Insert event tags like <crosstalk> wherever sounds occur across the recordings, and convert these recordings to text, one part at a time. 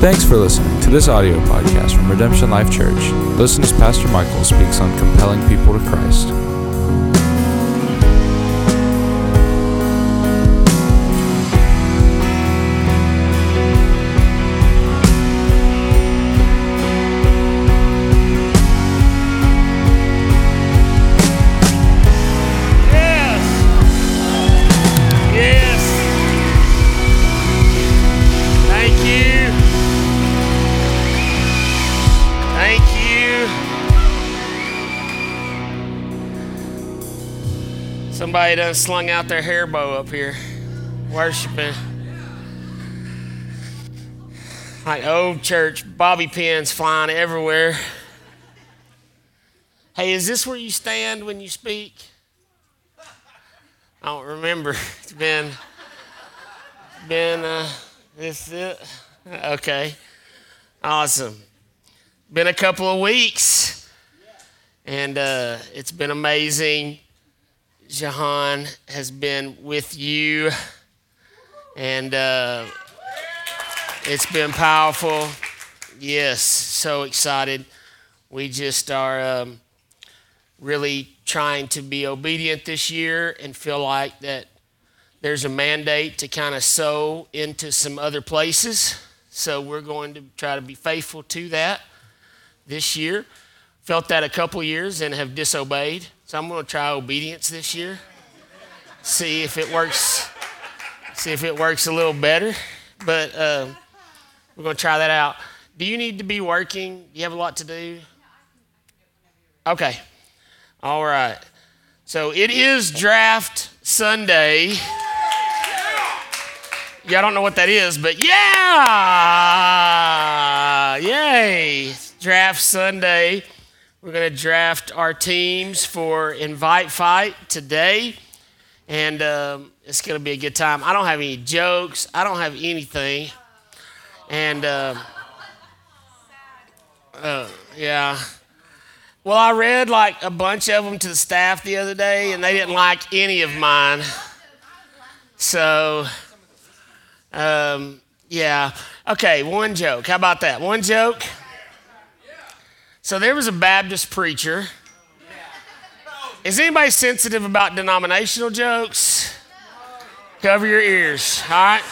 Thanks for listening to this audio podcast from Redemption Life Church. Listen as Pastor Michael speaks on compelling people to Christ. Somebody done slung out their hair bow up here, worshiping. Like old church, bobby pins flying everywhere. Hey, is this where you stand when you speak? I don't remember. <laughs> It's been been uh this it. Okay. Awesome. Been a couple of weeks. And uh it's been amazing. Jahan has been with you. And uh it's been powerful. Yes, so excited. We just are um, really trying to be obedient this year and feel like that there's a mandate to kind of sow into some other places. So we're going to try to be faithful to that this year. Felt that a couple years and have disobeyed. So I'm going to try obedience this year. See if it works. See if it works a little better. But uh, we're going to try that out. Do you need to be working? Do you have a lot to do? Okay. All right. So it is draft Sunday. Yeah, I don't know what that is, but yeah! Yay! Draft Sunday. We're going to draft our teams for Invite Fight today. And um, it's going to be a good time. I don't have any jokes, I don't have anything. And uh, uh, yeah. Well, I read like a bunch of them to the staff the other day, and they didn't like any of mine. So, um, yeah. Okay, one joke. How about that? One joke? So, there was a Baptist preacher. Is anybody sensitive about denominational jokes? Cover your ears, all right?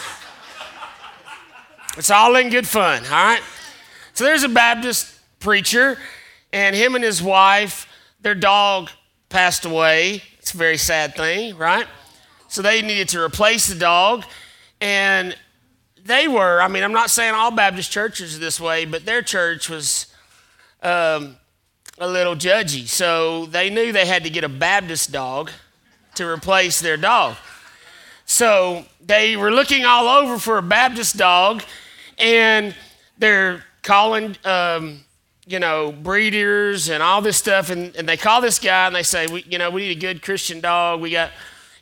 It's all in good fun, all right? So, there's a Baptist preacher and him and his wife, their dog passed away. It's a very sad thing, right? So they needed to replace the dog. And they were, I mean, I'm not saying all Baptist churches are this way, but their church was um, a little judgy. So they knew they had to get a Baptist dog to replace their dog. So they were looking all over for a Baptist dog, and they're calling. Um, you know, breeders and all this stuff. And, and they call this guy and they say, we, you know, we need a good Christian dog. We got,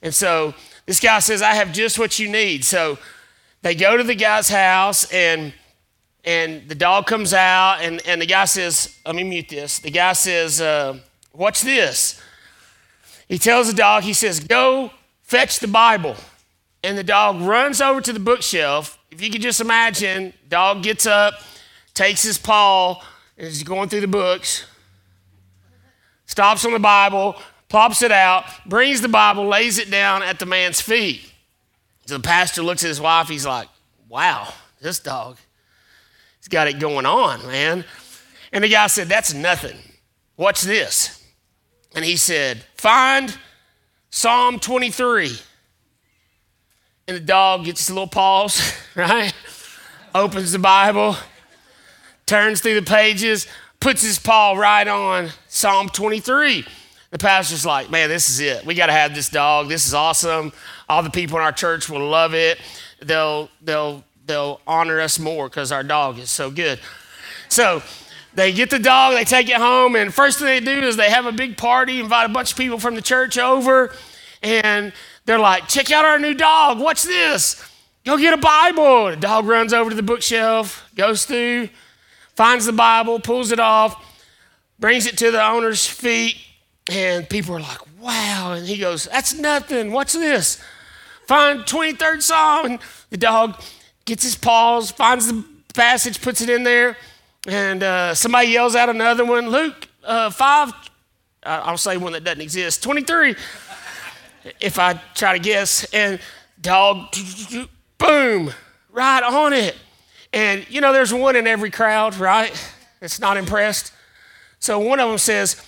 and so this guy says, I have just what you need. So they go to the guy's house and, and the dog comes out and, and the guy says, let me mute this. The guy says, uh, what's this? He tells the dog, he says, go fetch the Bible. And the dog runs over to the bookshelf. If you could just imagine, dog gets up, takes his paw, is going through the books, stops on the Bible, plops it out, brings the Bible, lays it down at the man's feet. So the pastor looks at his wife, he's like, wow, this dog, he's got it going on, man. And the guy said, that's nothing. What's this? And he said, find Psalm 23. And the dog gets his little paws, <laughs> right? Opens the Bible turns through the pages, puts his paw right on Psalm 23. The pastor's like, man, this is it. We got to have this dog. This is awesome. All the people in our church will love it. They'll, they'll, they'll honor us more because our dog is so good. So they get the dog, they take it home, and first thing they do is they have a big party, invite a bunch of people from the church over, and they're like, check out our new dog. What's this? Go get a Bible. The dog runs over to the bookshelf, goes through, finds the Bible, pulls it off, brings it to the owner's feet, and people are like, wow. And he goes, that's nothing. What's this? Find 23rd Psalm. The dog gets his paws, finds the passage, puts it in there, and uh, somebody yells out another one. Luke uh, 5, I'll say one that doesn't exist, 23, if I try to guess. And dog, boom, right on it. And you know, there's one in every crowd, right? That's not impressed. So one of them says,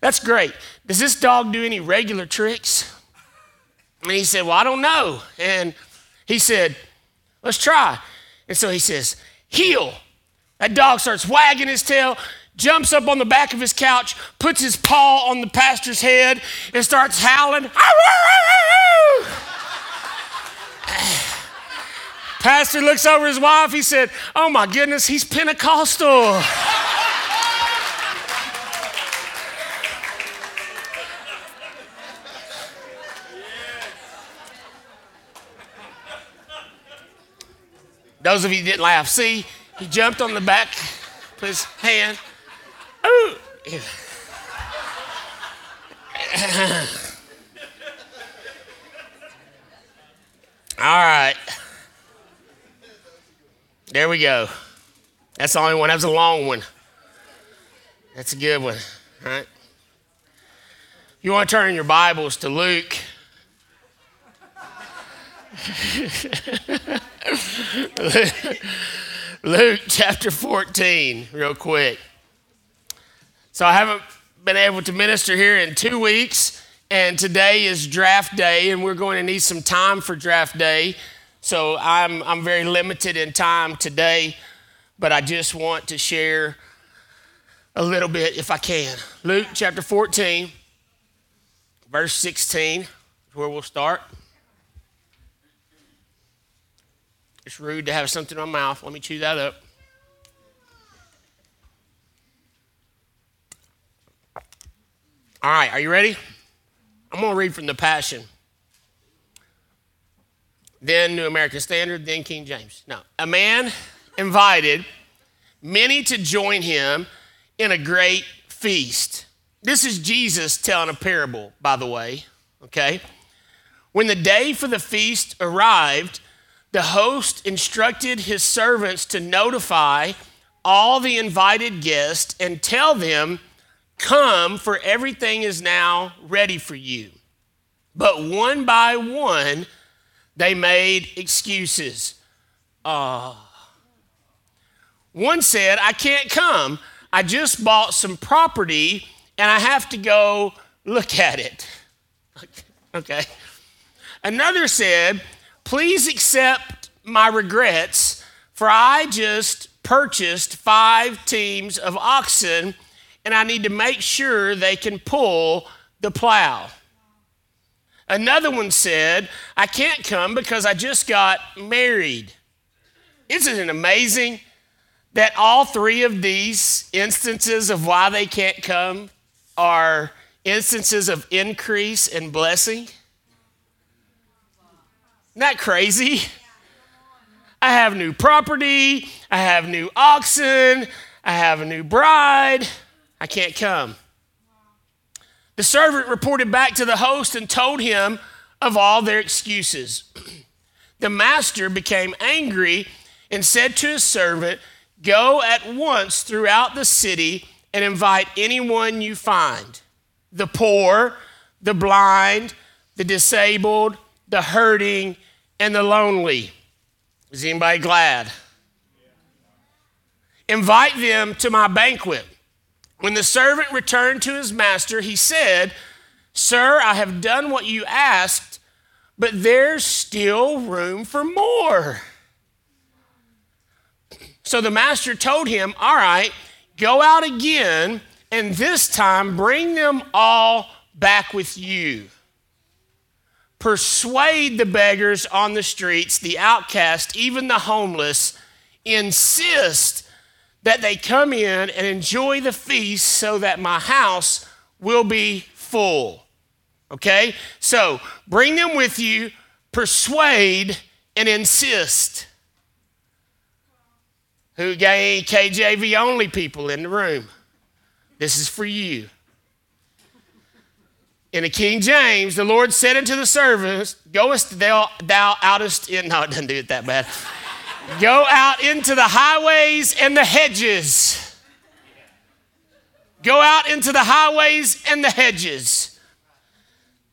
That's great. Does this dog do any regular tricks? And he said, Well, I don't know. And he said, Let's try. And so he says, Heel. That dog starts wagging his tail, jumps up on the back of his couch, puts his paw on the pastor's head, and starts howling. Pastor looks over his wife. He said, Oh my goodness, he's Pentecostal. Those of you didn't laugh, see, he jumped on the back, put his hand. Ooh. <laughs> All right. There we go. That's the only one. That's a long one. That's a good one. All right. You want to turn your Bibles to Luke. <laughs> <laughs> Luke chapter 14, real quick. So I haven't been able to minister here in two weeks, and today is draft day, and we're going to need some time for draft day. So I'm, I'm very limited in time today, but I just want to share a little bit if I can. Luke chapter 14, verse 16 is where we'll start. It's rude to have something in my mouth. Let me chew that up. All right, are you ready? I'm going to read from the Passion. Then New American Standard, then King James. Now, a man invited many to join him in a great feast. This is Jesus telling a parable, by the way, okay? When the day for the feast arrived, the host instructed his servants to notify all the invited guests and tell them, Come, for everything is now ready for you. But one by one, they made excuses. Uh, one said, I can't come. I just bought some property and I have to go look at it. <laughs> Okay. Another said, Please accept my regrets, for I just purchased five teams of oxen and I need to make sure they can pull the plow. Another one said, I can't come because I just got married. Isn't it amazing that all three of these instances of why they can't come are instances of increase and blessing? That crazy? I have new property, I have new oxen, I have a new bride. I can't come. The servant reported back to the host and told him of all their excuses. <clears throat> the master became angry and said to his servant, Go at once throughout the city and invite anyone you find the poor, the blind, the disabled, the hurting, and the lonely. Is anybody glad? Invite them to my banquet. When the servant returned to his master, he said, Sir, I have done what you asked, but there's still room for more. So the master told him, All right, go out again, and this time bring them all back with you. Persuade the beggars on the streets, the outcast, even the homeless. Insist that they come in and enjoy the feast so that my house will be full. Okay? So bring them with you, persuade, and insist. Who any KJV only people in the room? This is for you. In the King James, the Lord said unto the servants, Goest thou, thou outest in, <laughs> no, it doesn't do it that bad. Go out into the highways and the hedges. Go out into the highways and the hedges.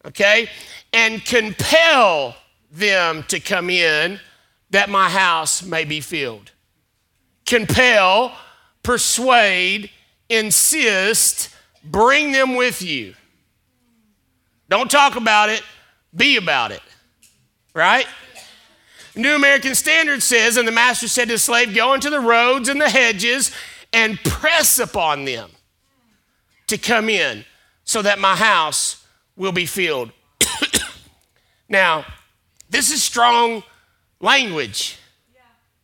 Okay? And compel them to come in that my house may be filled. Compel, persuade, insist, bring them with you. Don't talk about it, be about it. Right? New American Standard says, and the master said to the slave, Go into the roads and the hedges and press upon them to come in so that my house will be filled. <coughs> now, this is strong language,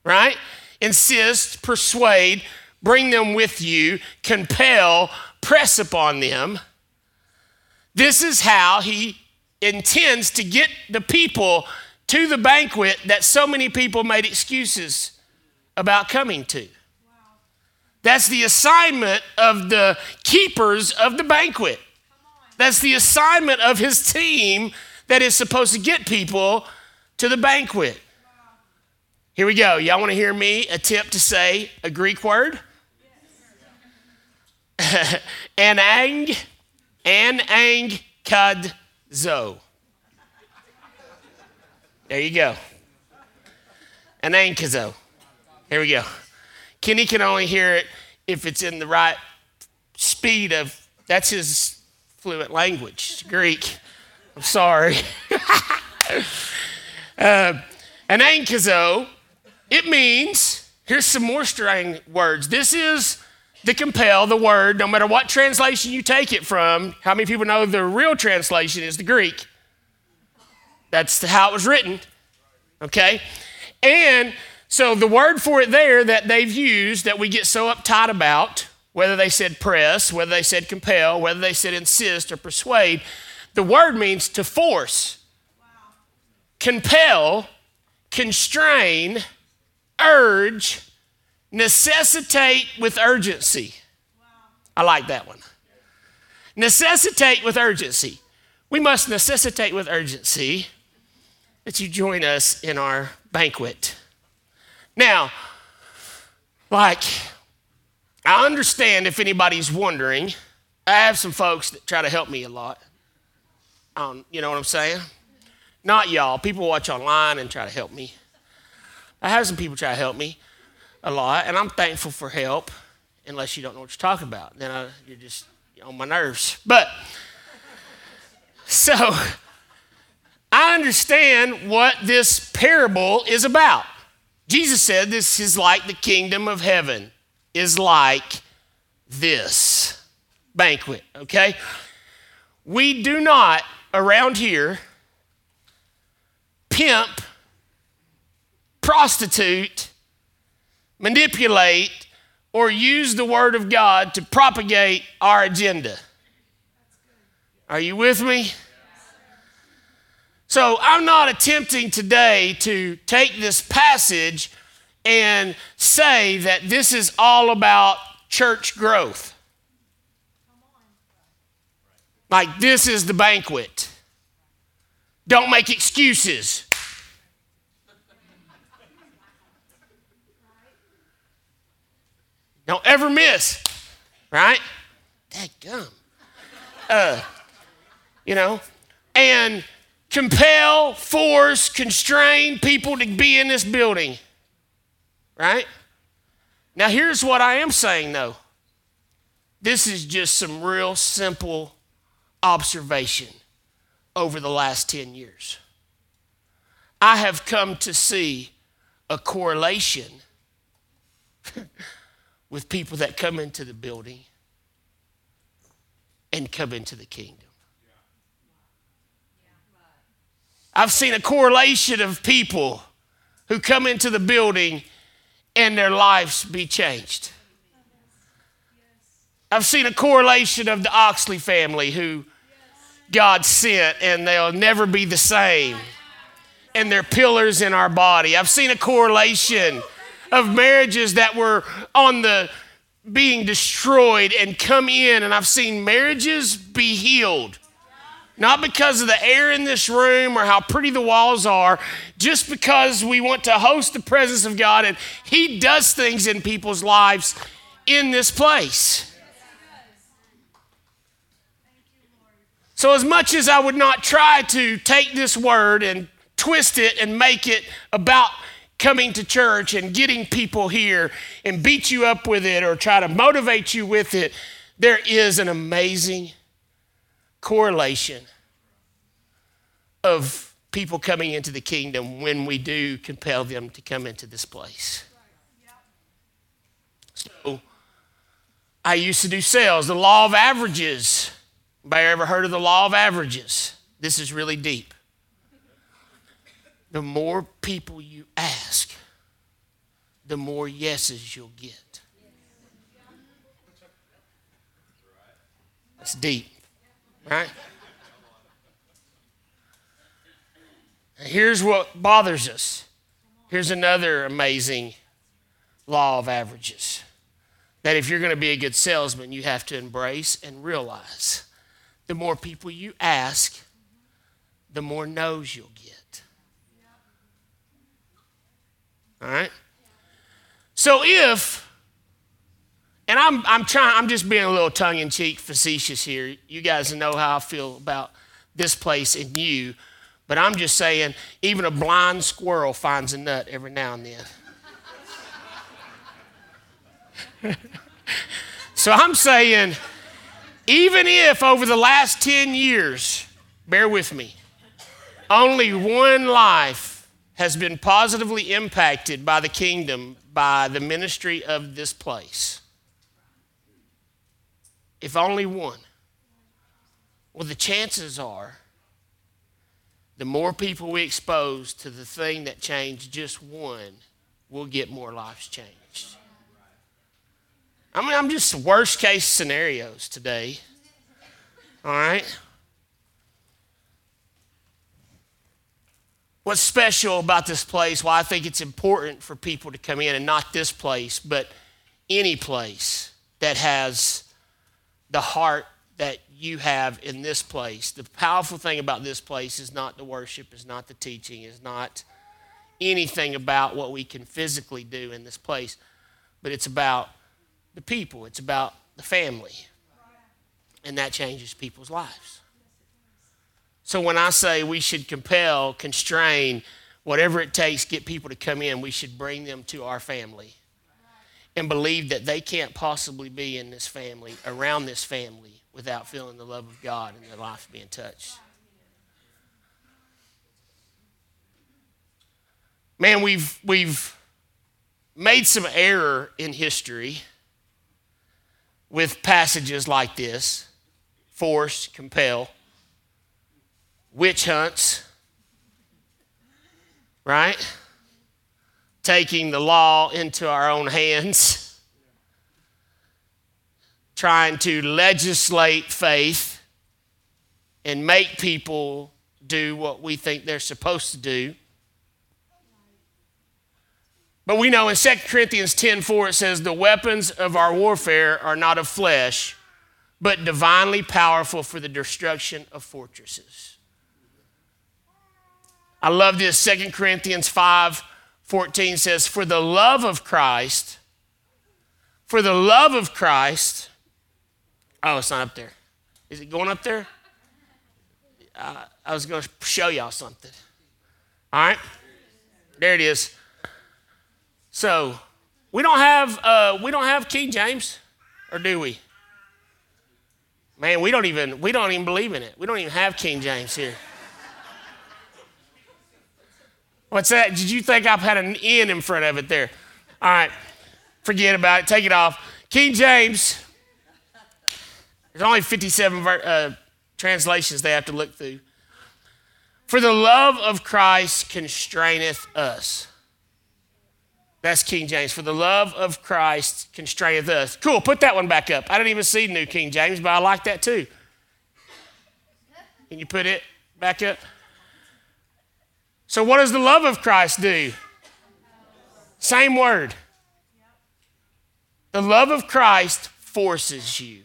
right? Insist, persuade, bring them with you, compel, press upon them. This is how he intends to get the people to the banquet that so many people made excuses about coming to. That's the assignment of the keepers of the banquet. That's the assignment of his team that is supposed to get people to the banquet. Here we go. Y'all want to hear me attempt to say a Greek word? <laughs> Anang, anang kad zo. There you go. Anankazo. Here we go. Kenny can only hear it if it's in the right speed of, that's his fluent language, Greek. I'm sorry. <laughs> uh, anankazo, it means, here's some more strange words. This is the compel, the word, no matter what translation you take it from. How many people know the real translation is the Greek? That's how it was written. Okay? And so the word for it there that they've used that we get so uptight about, whether they said press, whether they said compel, whether they said insist or persuade, the word means to force, wow. compel, constrain, urge, necessitate with urgency. I like that one. Necessitate with urgency. We must necessitate with urgency that you join us in our banquet. Now, like, I understand if anybody's wondering, I have some folks that try to help me a lot. Um, you know what I'm saying? Not y'all. People watch online and try to help me. I have some people try to help me a lot, and I'm thankful for help, unless you don't know what you're talking about. Then I, you're just on my nerves. But, so, I understand what this parable is about. Jesus said this is like the kingdom of heaven, is like this banquet, okay? We do not around here pimp, prostitute, manipulate, or use the word of God to propagate our agenda. Are you with me? So I'm not attempting today to take this passage and say that this is all about church growth. Like, this is the banquet. Don't make excuses. Don't ever miss, right? That gum. Uh, you know, and compel, force, constrain people to be in this building. Right? Now, here's what I am saying though this is just some real simple observation over the last 10 years. I have come to see a correlation <laughs> with people that come into the building and come into the kingdom. I've seen a correlation of people who come into the building and their lives be changed. I've seen a correlation of the Oxley family who God sent and they'll never be the same. And they're pillars in our body. I've seen a correlation of marriages that were on the being destroyed and come in, and I've seen marriages be healed Not because of the air in this room or how pretty the walls are, just because we want to host the presence of God and He does things in people's lives in this place. So, as much as I would not try to take this word and twist it and make it about coming to church and getting people here and beat you up with it or try to motivate you with it, there is an amazing correlation of people coming into the kingdom when we do compel them to come into this place. So, I used to do sales, the law of averages. Anybody ever heard of the law of averages? This is really deep. The more people you ask, the more yeses you'll get. It's deep, right? And here's what bothers us. Here's another amazing law of averages that if you're going to be a good salesman, you have to embrace and realize the more people you ask, the more no's you'll get. All right? So if, and I'm, I'm trying, I'm just being a little tongue in cheek, facetious here. You guys know how I feel about this place and you, but I'm just saying, even a blind squirrel finds a nut every now and then. <laughs> so I'm saying, even if over the last 10 years, bear with me, only one life has been positively impacted by the kingdom by the ministry of this place. If only one. Well, the chances are the more people we expose to the thing that changed just one, we'll get more lives changed. I mean, I'm just worst case scenarios today. All right? What's special about this place? Well, I think it's important for people to come in, and not this place, but any place that has the heart that you have in this place. The powerful thing about this place is not the worship, is not the teaching, is not anything about what we can physically do in this place, but it's about the people, it's about the family. And that changes people's lives. So when I say we should compel, constrain, whatever it takes, get people to come in, we should bring them to our family and believe that they can't possibly be in this family, around this family, without feeling the love of God and their life being touched. Man, we've, we've made some error in history with passages like this force, compel, witch hunts, right? Taking the law into our own hands, <laughs> trying to legislate faith and make people do what we think they're supposed to do. But we know in 2 Corinthians 10:4 it says the weapons of our warfare are not of flesh, but divinely powerful for the destruction of fortresses. I love this 2 Corinthians 5:14 says for the love of Christ for the love of Christ Oh, it's not up there. Is it going up there? Uh, I was going to show y'all something. All right? There it is. So we don't have uh, we don't have King James, or do we? Man, we don't even we don't even believe in it. We don't even have King James here. What's that? Did you think I've had an N in front of it there? All right, forget about it. Take it off. King James. There's only 57 uh, translations they have to look through. For the love of Christ constraineth us. That's King James. For the love of Christ constraineth us. Cool, put that one back up. I didn't even see New King James, but I like that too. Can you put it back up? So, what does the love of Christ do? Same word. The love of Christ forces you,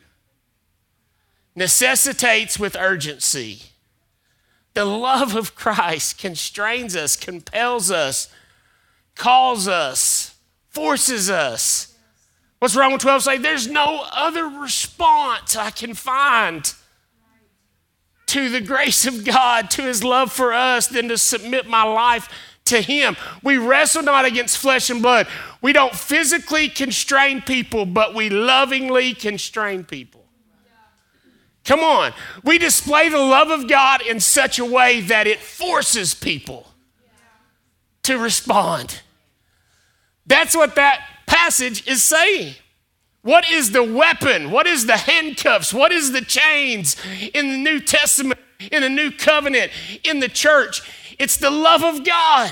necessitates with urgency, The love of Christ constrains us, compels us, calls us, forces us. What's wrong with 12 say there's no other response I can find to the grace of God, to his love for us, than to submit my life to him. We wrestle not against flesh and blood. We don't physically constrain people, but we lovingly constrain people. Come on. We display the love of God in such a way that it forces people to respond. That's what that passage is saying. What is the weapon? What is the handcuffs? What is the chains in the New Testament, in the New Covenant, in the church? It's the love of God.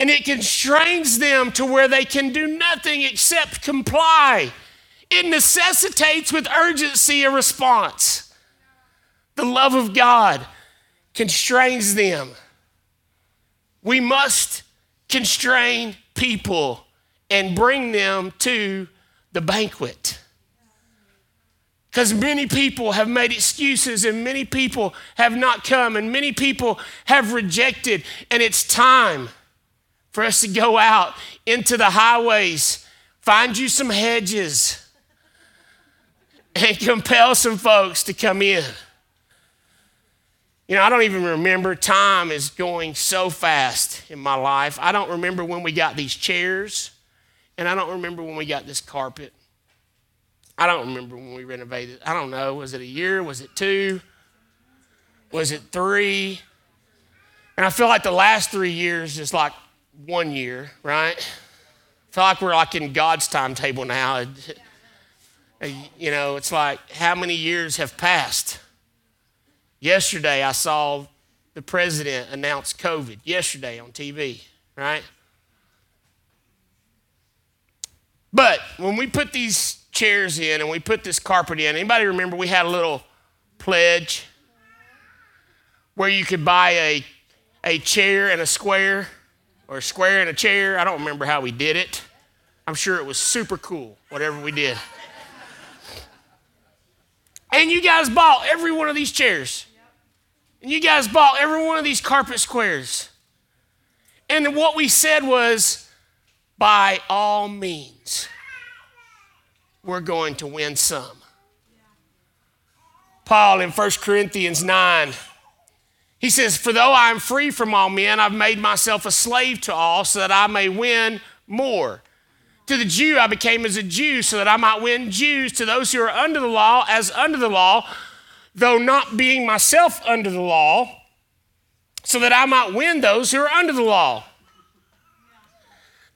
And it constrains them to where they can do nothing except comply. It necessitates with urgency a response. The love of God constrains them. We must constrain people and bring them to the banquet. Because many people have made excuses and many people have not come and many people have rejected. And it's time for us to go out into the highways, find you some hedges, and <laughs> compel some folks to come in. You know, I don't even remember. Time is going so fast in my life. I don't remember when we got these chairs, and I don't remember when we got this carpet. I don't remember when we renovated. I don't know. Was it a year? Was it two? Was it three? And I feel like the last three years is like one year, right? I feel like we're like in God's timetable now. You know, it's like how many years have passed? Yesterday, I saw the president announce COVID yesterday on TV, right? But when we put these chairs in and we put this carpet in, anybody remember we had a little pledge where you could buy a, a chair and a square or a square and a chair? I don't remember how we did it. I'm sure it was super cool, whatever we did. And you guys bought every one of these chairs. And you guys bought every one of these carpet squares. And what we said was, by all means, we're going to win some. Paul in 1 Corinthians 9, he says, For though I am free from all men, I've made myself a slave to all so that I may win more. To the Jew, I became as a Jew so that I might win Jews. To those who are under the law, as under the law, though not being myself under the law, so that I might win those who are under the law.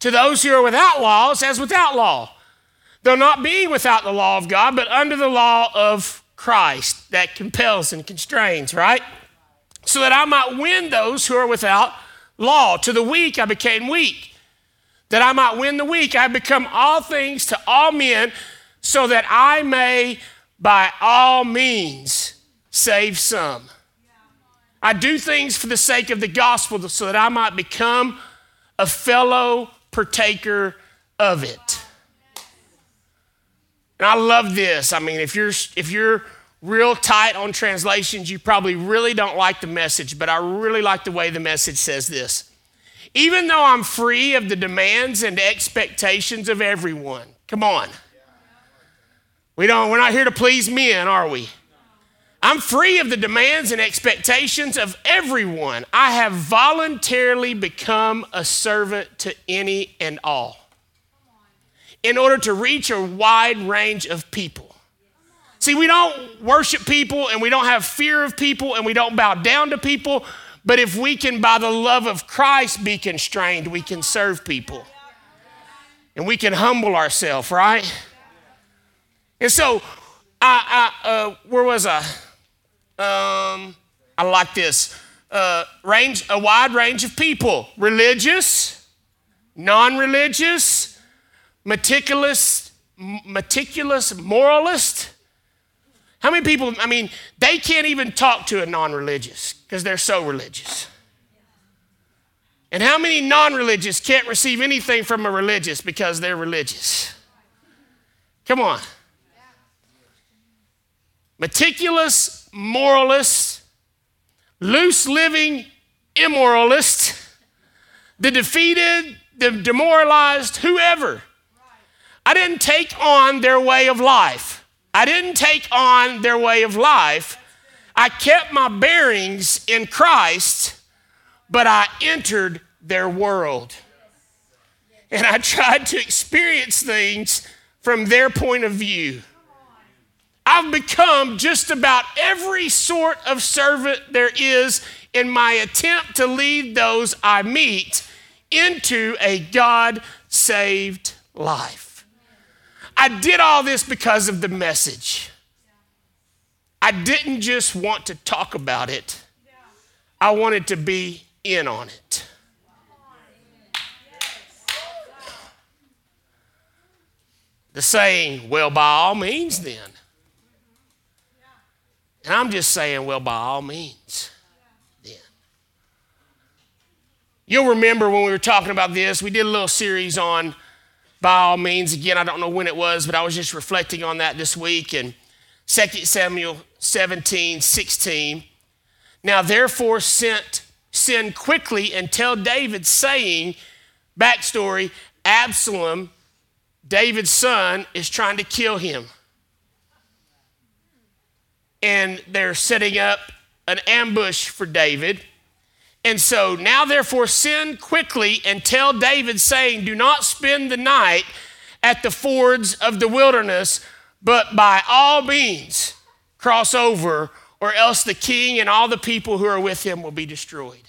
To those who are without laws, as without law, though not being without the law of God, but under the law of Christ that compels and constrains, right? So that I might win those who are without law. To the weak, I became weak that I might win the weak. I become all things to all men so that I may by all means save some. I do things for the sake of the gospel so that I might become a fellow partaker of it. And I love this. I mean, if you're if you're real tight on translations, you probably really don't like the message, but I really like the way the message says this. Even though I'm free of the demands and expectations of everyone. Come on. We don't, we're not here to please men, are we? I'm free of the demands and expectations of everyone. I have voluntarily become a servant to any and all in order to reach a wide range of people. See, we don't worship people and we don't have fear of people and we don't bow down to people. But if we can, by the love of Christ, be constrained, we can serve people. And we can humble ourselves, right? And so, I, I uh, where was I? Um, I like this. Uh, range, a wide range of people religious, non religious, meticulous, meticulous moralist, how many people, I mean, they can't even talk to a non religious because they're so religious. And how many non religious can't receive anything from a religious because they're religious? Come on. Meticulous, moralist, loose living immoralists, the defeated, the demoralized, whoever. I didn't take on their way of life. I didn't take on their way of life. I kept my bearings in Christ, but I entered their world. And I tried to experience things from their point of view. I've become just about every sort of servant there is in my attempt to lead those I meet into a God saved life. I did all this because of the message. I didn't just want to talk about it, I wanted to be in on it. The saying, well, by all means, then. And I'm just saying, well, by all means, then. You'll remember when we were talking about this, we did a little series on by all means. Again, I don't know when it was, but I was just reflecting on that this week. And 2 Samuel 17, 16. Now, therefore, sent, send quickly and tell David, saying, backstory, Absalom, David's son, is trying to kill him and they're setting up an ambush for David. And so now, therefore, send quickly and tell David, saying, Do not spend the night at the fords of the wilderness, but by all means cross over, or else the king and all the people who are with him will be destroyed.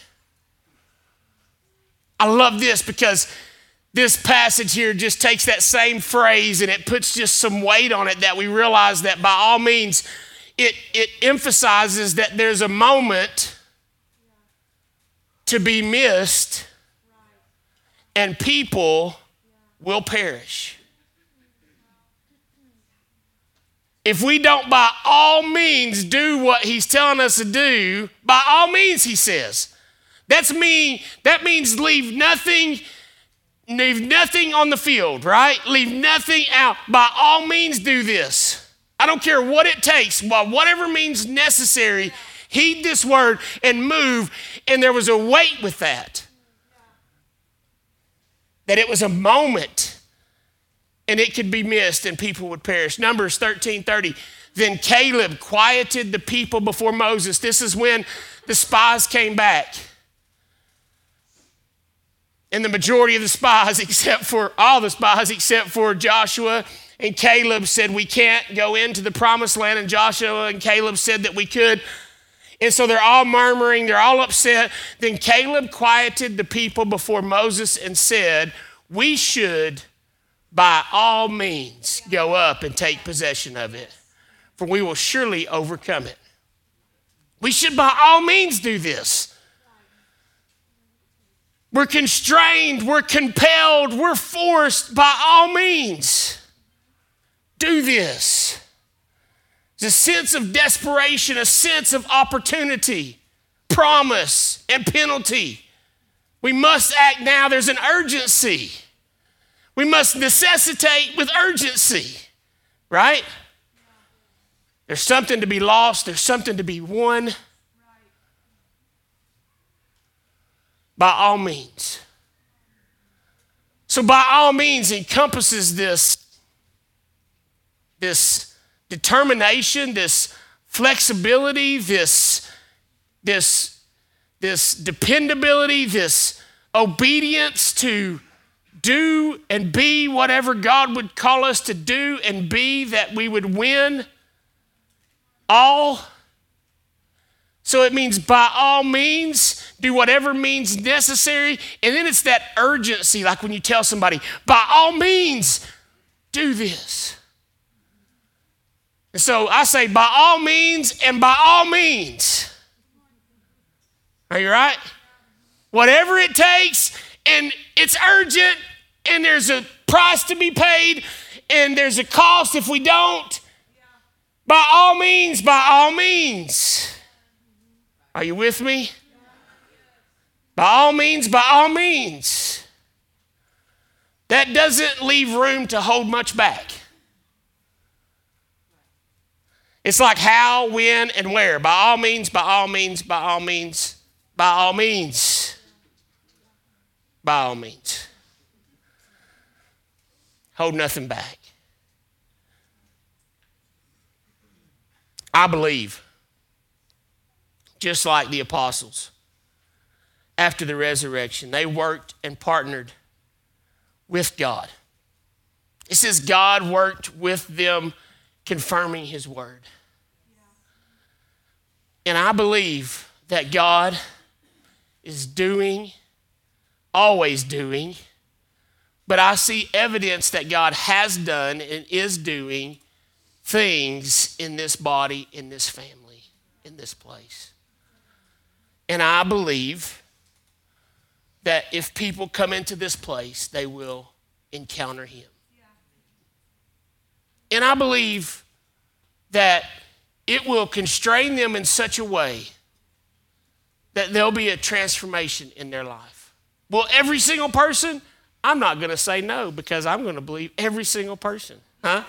I love this because this passage here just takes that same phrase and it puts just some weight on it that we realize that by all means, it, it emphasizes that there's a moment to be missed and people will perish. If we don't by all means do what he's telling us to do, by all means, he says. That's mean, that means leave nothing, leave nothing on the field, right? Leave nothing out. By all means, do this. I don't care what it takes, by whatever means necessary, heed this word and move. And there was a weight with that. That it was a moment and it could be missed and people would perish. Numbers 13 30. Then Caleb quieted the people before Moses. This is when the spies came back. And the majority of the spies, <laughs> except for all the spies, except for Joshua and Caleb said, We can't go into the promised land. And Joshua and Caleb said that we could. And so they're all murmuring, they're all upset. Then Caleb quieted the people before Moses and said, We should by all means go up and take possession of it, for we will surely overcome it. We should by all means do this. We're constrained, we're compelled, we're forced by all means do this. There's a sense of desperation, a sense of opportunity, promise, and penalty. We must act now. There's an urgency. We must necessitate with urgency, right? There's something to be lost, there's something to be won. By all means. So, by all means, encompasses this this determination, this flexibility, this, this, this dependability, this obedience to do and be whatever God would call us to do and be, that we would win all. So it means by all means, do whatever means necessary. And then it's that urgency, like when you tell somebody, by all means, do this. And so I say, by all means and by all means. Are you right? Whatever it takes, and it's urgent, and there's a price to be paid, and there's a cost if we don't. By all means, by all means. Are you with me? By all means, by all means. That doesn't leave room to hold much back. It's like how, when, and where. By all means, by all means, by all means, by all means. By all means. Hold nothing back. I believe, just like the apostles, after the resurrection, they worked and partnered with God. It says God worked with them, confirming his word. And I believe that God is doing, always doing, but I see evidence that God has done and is doing things in this body, in this family, in this place. And I believe that if people come into this place, they will encounter Him. And I believe that it will constrain them in such a way that there'll be a transformation in their life. Well, every single person, I'm not going to say no because I'm going to believe every single person. Huh?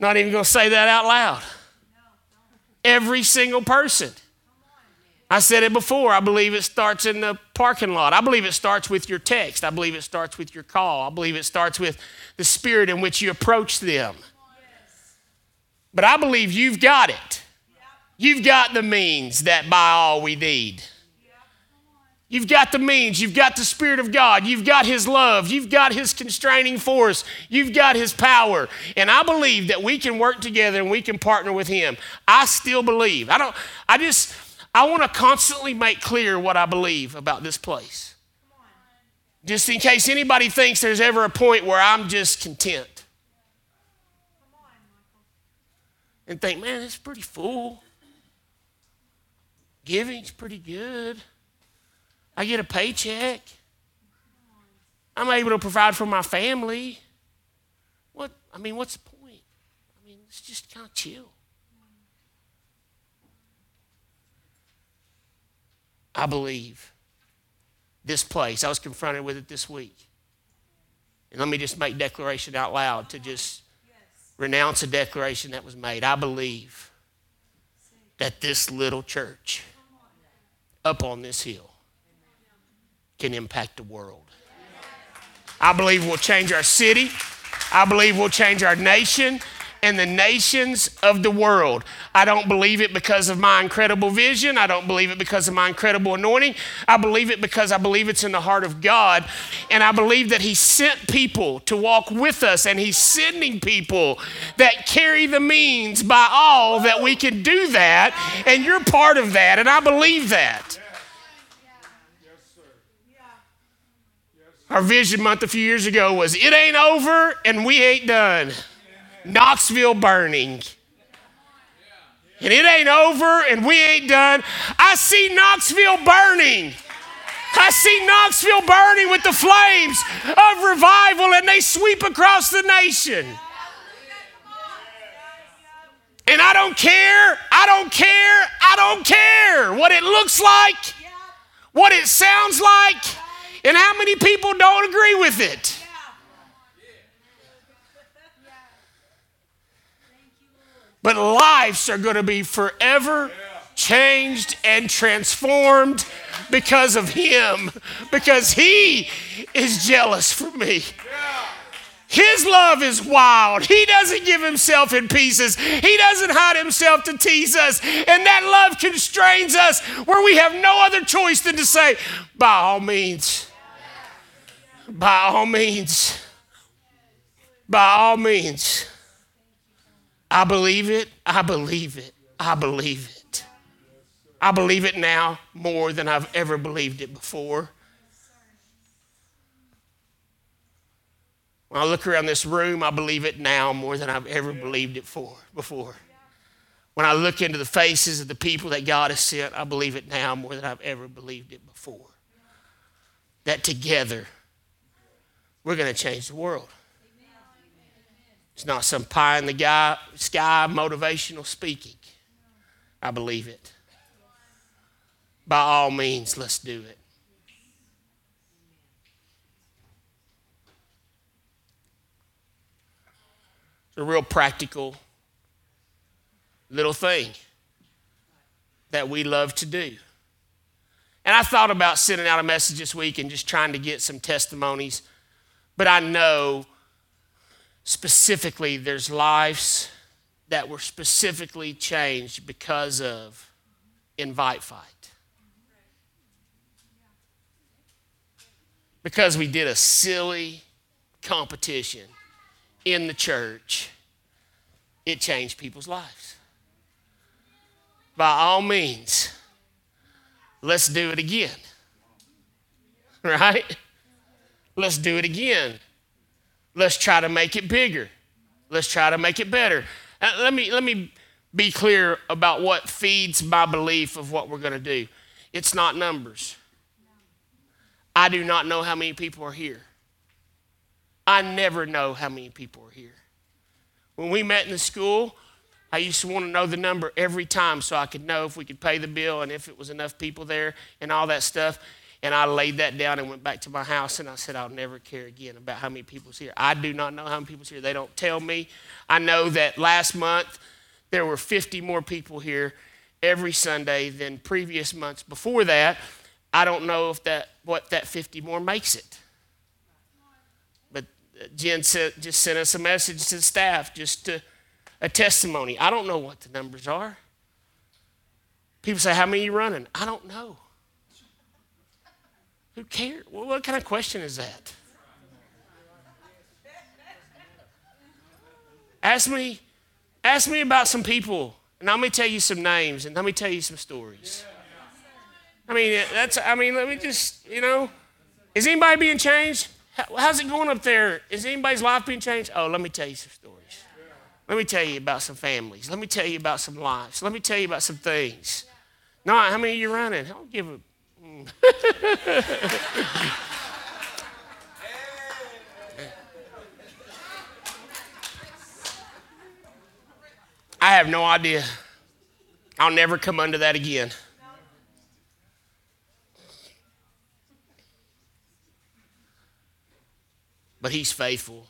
Not even going to say that out loud. Every single person. I said it before. I believe it starts in the parking lot. I believe it starts with your text. I believe it starts with your call. I believe it starts with the spirit in which you approach them. But I believe you've got it. You've got the means that buy all we need. You've got the means. You've got the Spirit of God. You've got His love. You've got His constraining force. You've got His power. And I believe that we can work together and we can partner with Him. I still believe. I don't, I just, I want to constantly make clear what I believe about this place. Just in case anybody thinks there's ever a point where I'm just content. And think, man, it's pretty full. Giving's pretty good. I get a paycheck. I'm able to provide for my family. What I mean, what's the point? I mean, it's just kind of chill. I believe this place. I was confronted with it this week. And let me just make declaration out loud to just renounce a declaration that was made. I believe that this little church up on this hill can impact the world. I believe we'll change our city. I believe we'll change our nation and the nations of the world. I don't believe it because of my incredible vision. I don't believe it because of my incredible anointing. I believe it because I believe it's in the heart of God. And I believe that He sent people to walk with us, and He's sending people that carry the means by all that we can do that. And you're part of that, and I believe that. Our vision month a few years ago was It ain't over and we ain't done. Knoxville burning. And it ain't over and we ain't done. I see Knoxville burning. I see Knoxville burning with the flames of revival and they sweep across the nation. And I don't care, I don't care, I don't care what it looks like, what it sounds like, and how many people don't agree with it. But lives are going to be forever changed and transformed because of Him, because He is jealous for me. His love is wild. He doesn't give himself in pieces. He doesn't hide himself to tease us. And that love constrains us where we have no other choice than to say, by all means, by all means, by all means. I believe it. I believe it. I believe it. I believe it now more than I've ever believed it before. When I look around this room, I believe it now more than I've ever believed it for, before. When I look into the faces of the people that God has sent, I believe it now more than I've ever believed it before. That together, we're going to change the world. It's not some pie in the sky motivational speaking. I believe it. By all means, let's do it. It's a real practical little thing that we love to do. And I thought about sending out a message this week and just trying to get some testimonies, but I know specifically there's lives that were specifically changed because of Invite Fight. Because we did a silly competition in the church, it changed people's lives. By all means, let's do it again. <laughs> Right? Let's do it again. Let's try to make it bigger. Let's try to make it better. Uh, let, me, let me be clear about what feeds my belief of what we're going to do. It's not numbers. I do not know how many people are here. I never know how many people are here. When we met in the school, I used to want to know the number every time so I could know if we could pay the bill and if it was enough people there and all that stuff. And I laid that down and went back to my house and I said, I'll never care again about how many people's here. I do not know how many people's here. They don't tell me. I know that last month there were 50 more people here every Sunday than previous months before that. I don't know if that what that 50 more makes it. But Jen said, just sent us a message to the staff just to a testimony. I don't know what the numbers are. People say, How many are you running? I don't know. Who cares? What kind of question is that? Ask me, ask me about some people, and let me tell you some names, and let me tell you some stories. I mean, that's. I mean, let me just, you know, is anybody being changed? How's it going up there? Is anybody's life being changed? Oh, let me tell you some stories. Let me tell you about some families. Let me tell you about some lives. Let me tell you about some things. No, how many are you running? I don't give a. I have no idea. I'll never come under that again. But he's faithful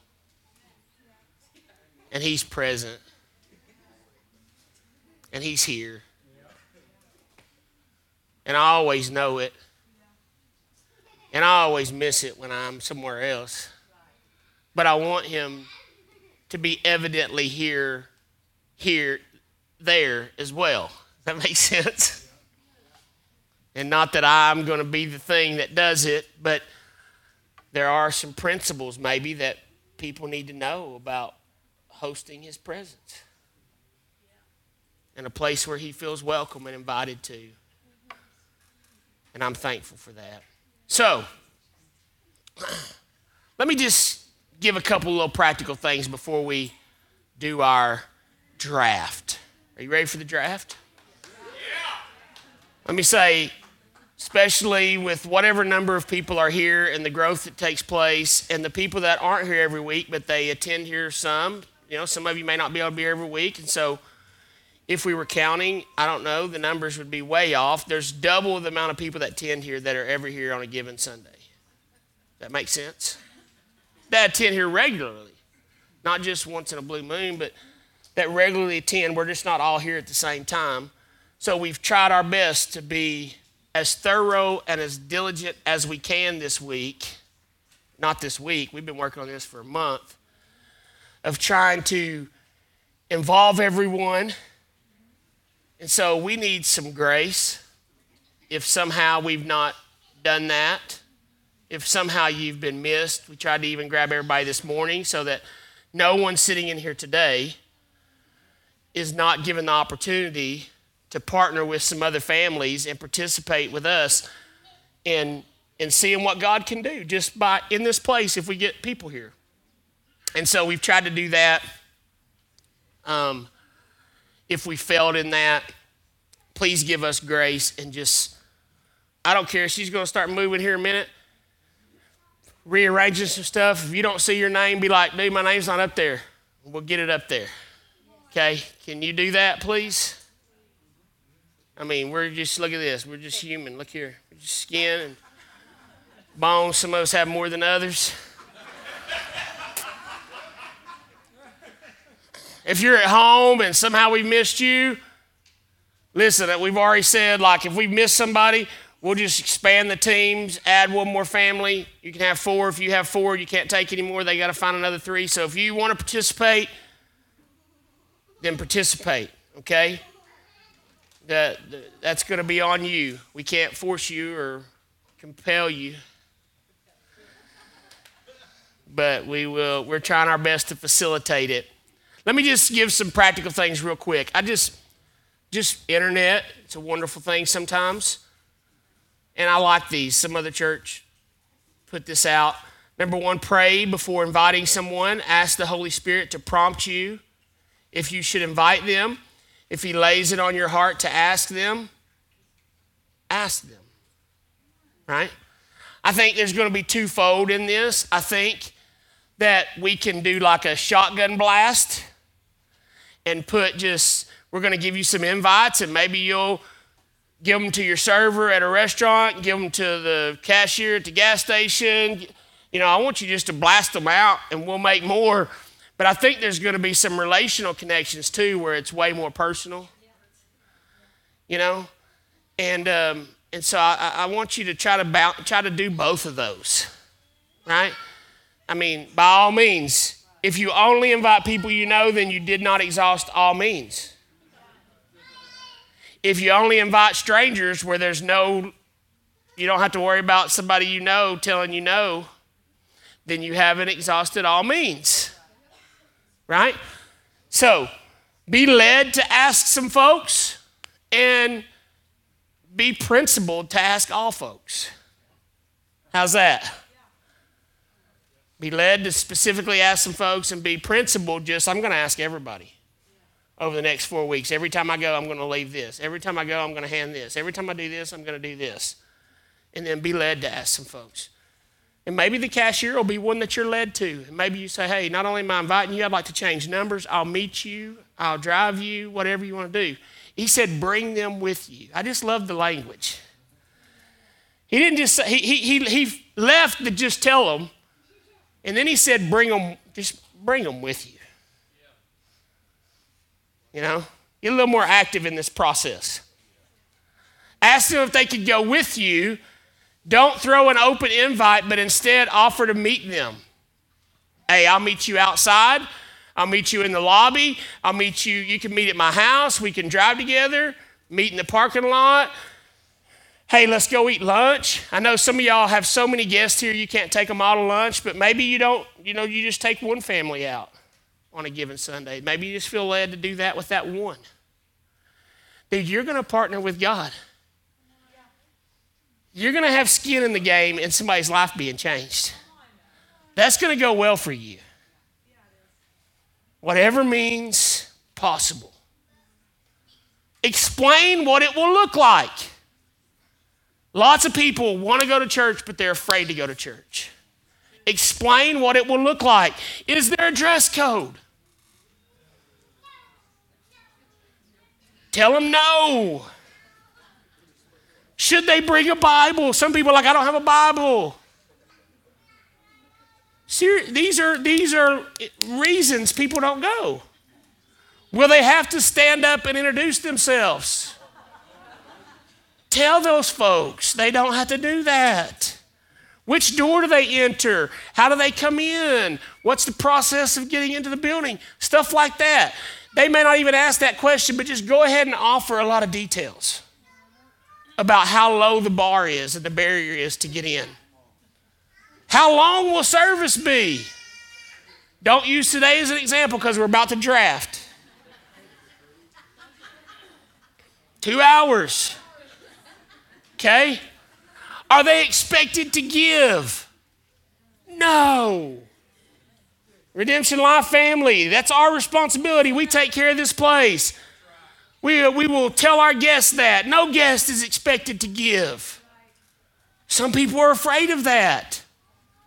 and He's present, and He's here. And I always know it, and I always miss it when I'm somewhere else. But I want Him to be evidently here, here, there as well. <laughs> That makes sense? And not that I'm going to be the thing that does it, but there are some principles maybe that people need to know about hosting his presence and a place where he feels welcome and invited to. And I'm thankful for that. So, <clears throat> let me just give a couple little practical things before we do our draft. Are you ready for the draft? Yeah. Let me say, especially with whatever number of people are here and the growth that takes place, and the people that aren't here every week, but they attend here some, you know, some of you may not be able to be here every week. And so if we were counting, I don't know, the numbers would be way off. There's double the amount of people that attend here that are ever here on a given Sunday. That makes sense? That attend here regularly, not just once in a blue moon, but that regularly attend. We're just not all here at the same time. So we've tried our best to be as thorough and as diligent as we can this week. Not this week, we've been working on this for a month of trying to involve everyone. And so we need some grace if somehow we've not done that. If somehow you've been missed, we tried to even grab everybody this morning so that no one sitting in here today is not given the opportunity to partner with some other families and participate with us in, in seeing what God can do just by in this place if we get people here. And so we've tried to do that. Um, if we failed in that, please give us grace and just, I don't care. She's going to start moving here in a minute, rearranging some stuff. If you don't see your name, be like, dude, my name's not up there. We'll get it up there. Okay? Can you do that, please? I mean, we're just, look at this. We're just human. Look here. We're just skin and bones. Some of us have more than others. If you're at home and somehow we've missed you, listen, uh, we've already said, like, if we miss somebody, we'll just expand the teams, add one more family. You can have four. If you have four, you can't take any more. They got to find another three. So if you want to participate, then participate, okay? That, that's going to be on you. We can't force you or compel you. But we will, we're trying our best to facilitate it. Let me just give some practical things real quick. I just, just internet, it's a wonderful thing sometimes. And I like these. Some other church put this out. Number one, pray before inviting someone. Ask the Holy Spirit to prompt you if you should invite them. If He lays it on your heart to ask them, ask them. Right? I think there's going to be twofold in this. I think that we can do like a shotgun blast and put just, we're going to give you some invites and maybe you'll give them to your server at a restaurant, give them to the cashier at the gas station. You know, I want you just to blast them out and we'll make more. But I think there's going to be some relational connections too where it's way more personal. You know? And, um, and so I, I want you to try to, bow, try to do both of those, right? I mean, by all means, if you only invite people you know, then you did not exhaust all means. If you only invite strangers where there's no, you don't have to worry about somebody you know telling you no, then you haven't exhausted all means. Right? So, be led to ask some folks and be principled to ask all folks. How's that? Be led to specifically ask some folks and be principled just i'm going to ask everybody over the next four weeks. Every time i go i'm going to leave this. Every time i go i'm going to hand this. Every time i do this i'm going to do this. And then be led to ask some folks. And maybe the cashier will be one that you're led to. And maybe you say hey not only am i inviting you i'd like to change numbers. I'll meet you. I'll drive you. Whatever you want to do. He said bring them with you. I just love the language. He didn't just say, he, he, he, left to just tell them and then he said, bring them, just bring them with you. You know, get a little more active in this process. Ask them if they could go with you. Don't throw an open invite, but instead offer to meet them. Hey, I'll meet you outside. I'll meet you in the lobby. I'll meet you. You can meet at my house. We can drive together, meet in the parking lot hey, let's go eat lunch. I know some of y'all have so many guests here you can't take them all to lunch, but maybe you don't, you know, you just take one family out on a given Sunday. Maybe you just feel led to do that with that one. Dude, you're going to partner with God. You're going to have skin in the game and somebody's life being changed. That's going to go well for you. Whatever means possible. Explain what it will look like. Lots of people want to go to church, but they're afraid to go to church. Explain what it will look like. Is there a dress code? Tell them no. Should they bring a Bible? Some people are like, I don't have a Bible. Ser- these, are, these are reasons people don't go. Will they have to stand up and introduce themselves? Tell those folks they don't have to do that. Which door do they enter? How do they come in? What's the process of getting into the building? Stuff like that. They may not even ask that question, but just go ahead and offer a lot of details about how low the bar is and the barrier is to get in. How long will service be? Don't use today as an example because we're about to draft. Two hours. Okay? Are they expected to give? No. Redemption Life family, that's our responsibility. We take care of this place. We, uh, we will tell our guests that. No guest is expected to give. Some people are afraid of that.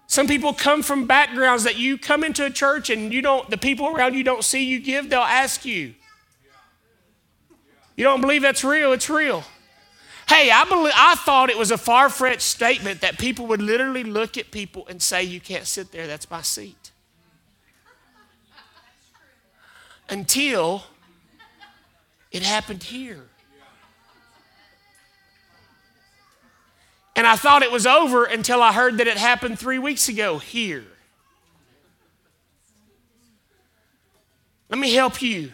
Some people come from backgrounds that you come into a church and you don't, the people around you don't see you give, they'll ask you. You don't believe that's real, it's real. Hey, I, believe, I thought it was a far fetched statement that people would literally look at people and say, You can't sit there, that's my seat. until it happened here. And I thought it was over until I heard that it happened three weeks ago here. Let me help you.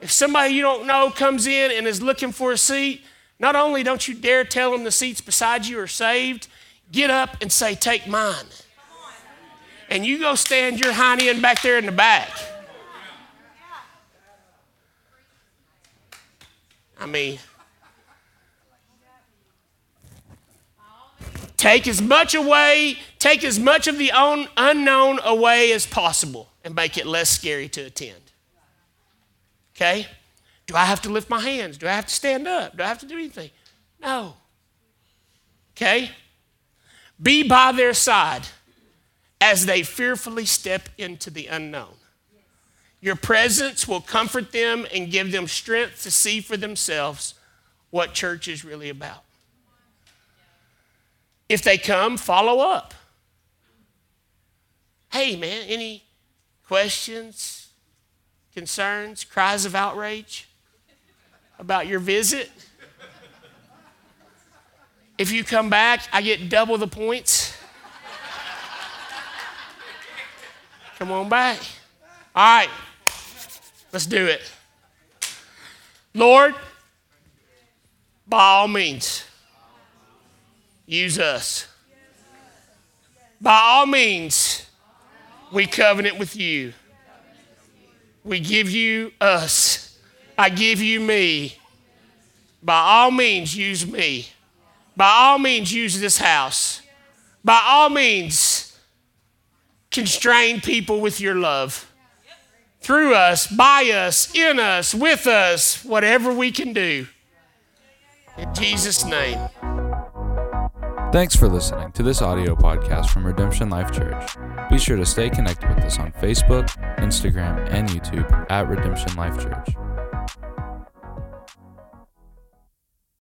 If somebody you don't know comes in and is looking for a seat, not only don't you dare tell them the seats beside you are saved, get up and say, Take mine. And you go stand your hiney in back there in the back. I mean, take as much away, take as much of the unknown away as possible and make it less scary to attend. Okay? Do I have to lift my hands? Do I have to stand up? Do I have to do anything? No. Okay? Be by their side as they fearfully step into the unknown. Your presence will comfort them and give them strength to see for themselves what church is really about. If they come, follow up. Hey, man, any questions, concerns, cries of outrage about your visit? If you come back, I get double the points. Come on back. All right, let's do it. Lord, by all means, use us. By all means, we covenant with you. We give you us. I give you me. By all means, use me. By all means, use this house. By all means, constrain people with your love. Through us, by us, in us, with us, whatever we can do. In Jesus' name. Thanks for listening to this audio podcast from Redemption Life Church. Be sure to stay connected with us on Facebook, Instagram, and YouTube at Redemption Life Church.